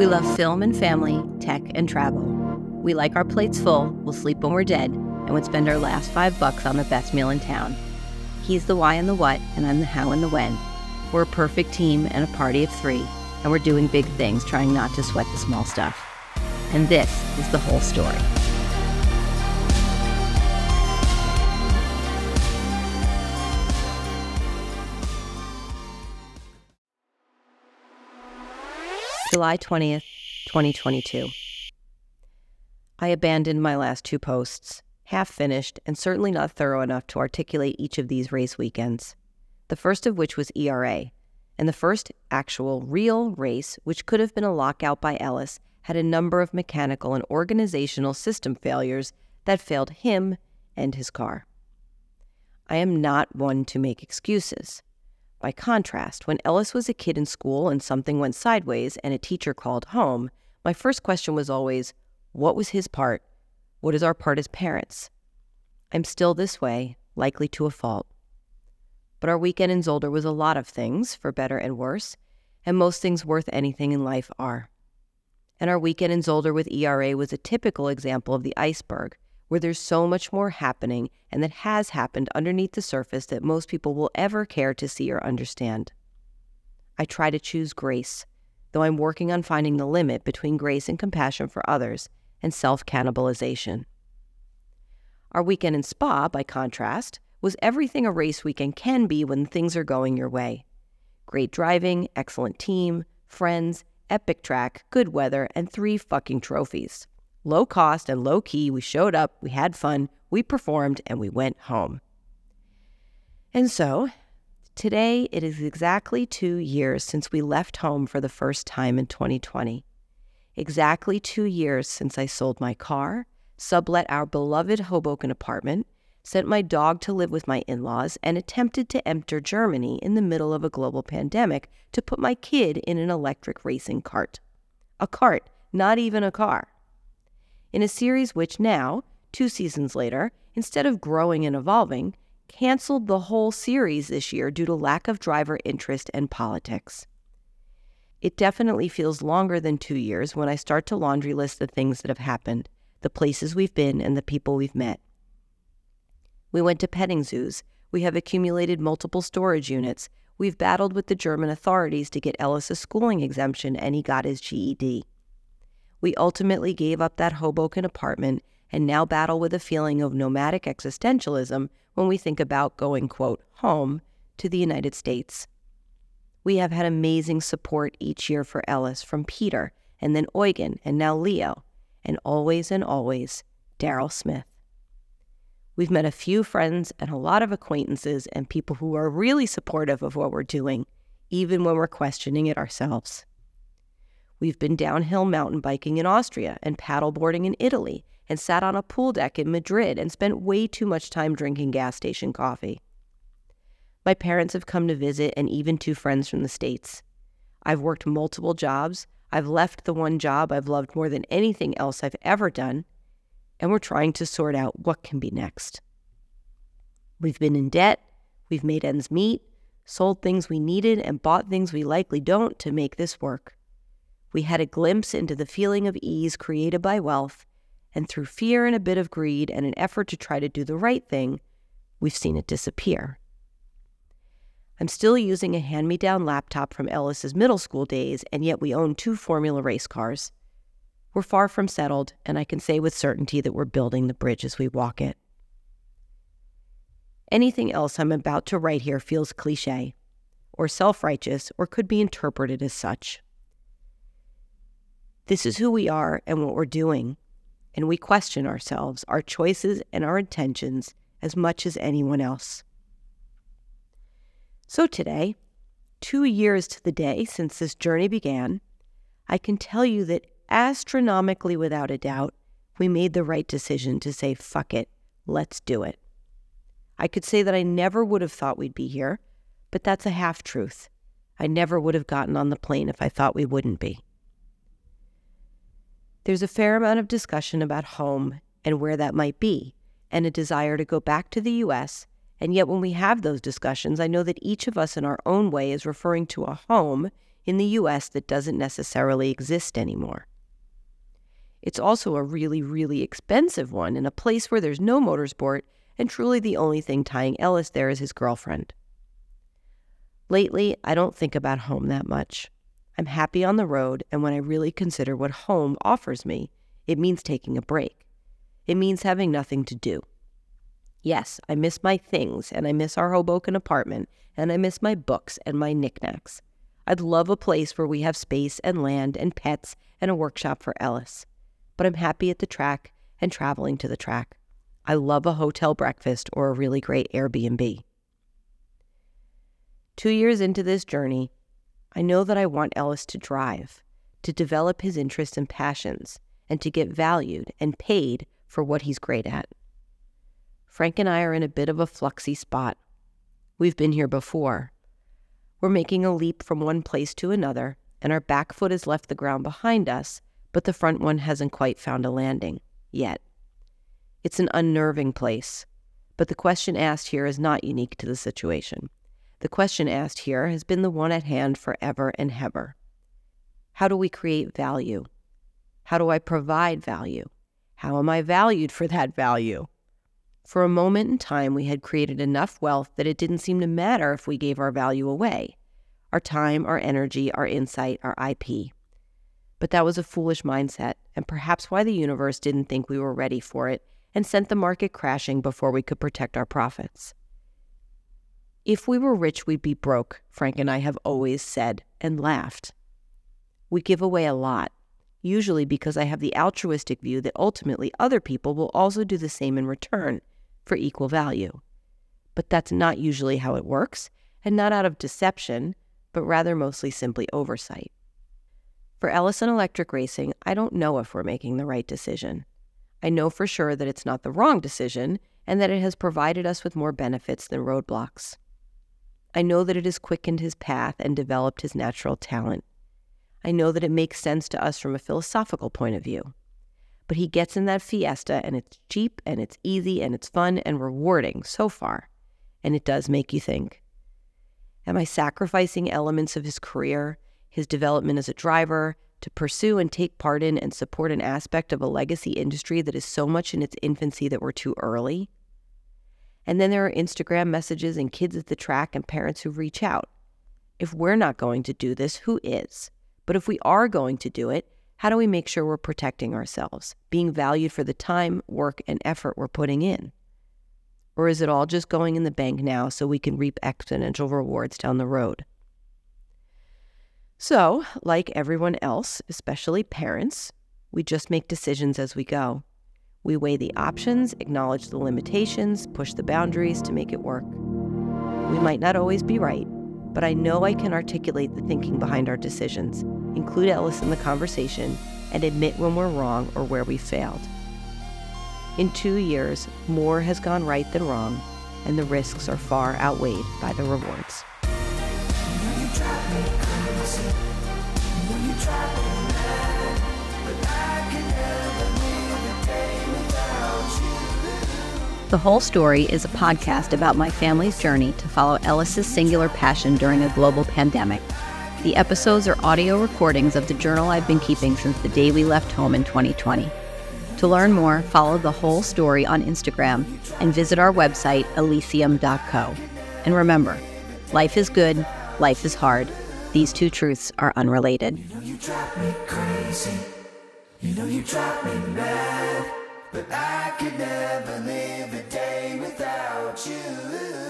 We love film and family, tech and travel. We like our plates full, we'll sleep when we're dead, and would spend our last five bucks on the best meal in town. He's the why and the what, and I'm the how and the when. We're a perfect team and a party of three, and we're doing big things, trying not to sweat the small stuff. And this is the whole story. July 20th, 2022. I abandoned my last two posts, half finished and certainly not thorough enough to articulate each of these race weekends. The first of which was ERA, and the first actual, real race, which could have been a lockout by Ellis, had a number of mechanical and organizational system failures that failed him and his car. I am not one to make excuses. By contrast, when Ellis was a kid in school and something went sideways and a teacher called home, my first question was always, What was his part? What is our part as parents? I'm still this way, likely to a fault. But our weekend in Zolder was a lot of things, for better and worse, and most things worth anything in life are. And our weekend in Zolder with ERA was a typical example of the iceberg, where there's so much more happening and that has happened underneath the surface that most people will ever care to see or understand. I try to choose grace, though I'm working on finding the limit between grace and compassion for others and self cannibalization. Our weekend in Spa, by contrast, was everything a race weekend can be when things are going your way great driving, excellent team, friends, epic track, good weather, and three fucking trophies low cost and low key. We showed up, we had fun, we performed, and we went home. And so, today it is exactly two years since we left home for the first time in 2020. Exactly two years since I sold my car, sublet our beloved Hoboken apartment, sent my dog to live with my in laws, and attempted to enter Germany in the middle of a global pandemic to put my kid in an electric racing kart. A kart, not even a car in a series which now, two seasons later, instead of growing and evolving, canceled the whole series this year due to lack of driver interest and politics. It definitely feels longer than two years when I start to laundry list the things that have happened, the places we've been, and the people we've met. We went to petting zoos. We have accumulated multiple storage units. We've battled with the German authorities to get Ellis a schooling exemption, and he got his GED we ultimately gave up that Hoboken apartment and now battle with a feeling of nomadic existentialism when we think about going, quote, home to the United States. We have had amazing support each year for Ellis from Peter and then Eugen and now Leo, and always and always Daryl Smith. We've met a few friends and a lot of acquaintances and people who are really supportive of what we're doing, even when we're questioning it ourselves. We've been downhill mountain biking in Austria and paddleboarding in Italy and sat on a pool deck in Madrid and spent way too much time drinking gas station coffee. My parents have come to visit and even two friends from the States. I've worked multiple jobs. I've left the one job I've loved more than anything else I've ever done, and we're trying to sort out what can be next. We've been in debt, we've made ends meet, sold things we needed, and bought things we likely don't to make this work we had a glimpse into the feeling of ease created by wealth, and through fear and a bit of greed and an effort to try to do the right thing, we've seen it disappear. I'm still using a hand me down laptop from Ellis's middle school days, and yet we own two Formula race cars. We're far from settled, and I can say with certainty that we're building the bridge as we walk it. Anything else I'm about to write here feels cliche, or self righteous, or could be interpreted as such. This is who we are and what we're doing. And we question ourselves, our choices, and our intentions as much as anyone else. So today, two years to the day since this journey began, I can tell you that astronomically without a doubt, we made the right decision to say, fuck it, let's do it. I could say that I never would have thought we'd be here, but that's a half truth. I never would have gotten on the plane if I thought we wouldn't be. There's a fair amount of discussion about home and where that might be, and a desire to go back to the U.S. And yet, when we have those discussions, I know that each of us in our own way is referring to a home in the US that doesn't necessarily exist anymore. It's also a really, really expensive one in a place where there's no motorsport, and truly the only thing tying Ellis there is his girlfriend. Lately, I don't think about home that much. I'm happy on the road, and when I really consider what home offers me, it means taking a break. It means having nothing to do. Yes, I miss my things, and I miss our Hoboken apartment, and I miss my books and my knickknacks. I'd love a place where we have space and land and pets and a workshop for Ellis but I'm happy at the track and traveling to the track. I love a hotel breakfast or a really great Airbnb. Two years into this journey, I know that I want Ellis to drive, to develop his interests and passions, and to get valued and paid for what he's great at. Frank and I are in a bit of a fluxy spot. We've been here before. We're making a leap from one place to another, and our back foot has left the ground behind us but the front one hasn't quite found a landing yet. It's an unnerving place, but the question asked here is not unique to the situation. The question asked here has been the one at hand forever and ever. How do we create value? How do I provide value? How am I valued for that value? For a moment in time, we had created enough wealth that it didn't seem to matter if we gave our value away our time, our energy, our insight, our IP. But that was a foolish mindset, and perhaps why the universe didn't think we were ready for it and sent the market crashing before we could protect our profits. If we were rich, we'd be broke, Frank and I have always said and laughed. We give away a lot, usually because I have the altruistic view that ultimately other people will also do the same in return for equal value. But that's not usually how it works, and not out of deception, but rather mostly simply oversight. For Ellison Electric Racing, I don't know if we're making the right decision. I know for sure that it's not the wrong decision and that it has provided us with more benefits than roadblocks. I know that it has quickened his path and developed his natural talent. I know that it makes sense to us from a philosophical point of view. But he gets in that Fiesta and it's cheap and it's easy and it's fun and rewarding so far. And it does make you think. Am I sacrificing elements of his career his development as a driver, to pursue and take part in and support an aspect of a legacy industry that is so much in its infancy that we're too early. And then there are Instagram messages and kids at the track and parents who reach out. If we're not going to do this, who is? But if we are going to do it, how do we make sure we're protecting ourselves, being valued for the time, work, and effort we're putting in? Or is it all just going in the bank now so we can reap exponential rewards down the road? So, like everyone else, especially parents, we just make decisions as we go. We weigh the options, acknowledge the limitations, push the boundaries to make it work. We might not always be right, but I know I can articulate the thinking behind our decisions, include Ellis in the conversation, and admit when we're wrong or where we failed. In two years, more has gone right than wrong, and the risks are far outweighed by the rewards. The Whole Story is a podcast about my family's journey to follow Ellis's singular passion during a global pandemic. The episodes are audio recordings of the journal I've been keeping since the day we left home in 2020. To learn more, follow The Whole Story on Instagram and visit our website, ellysium.co. And remember, life is good, life is hard. These two truths are unrelated. You know you but I could never live a day without you.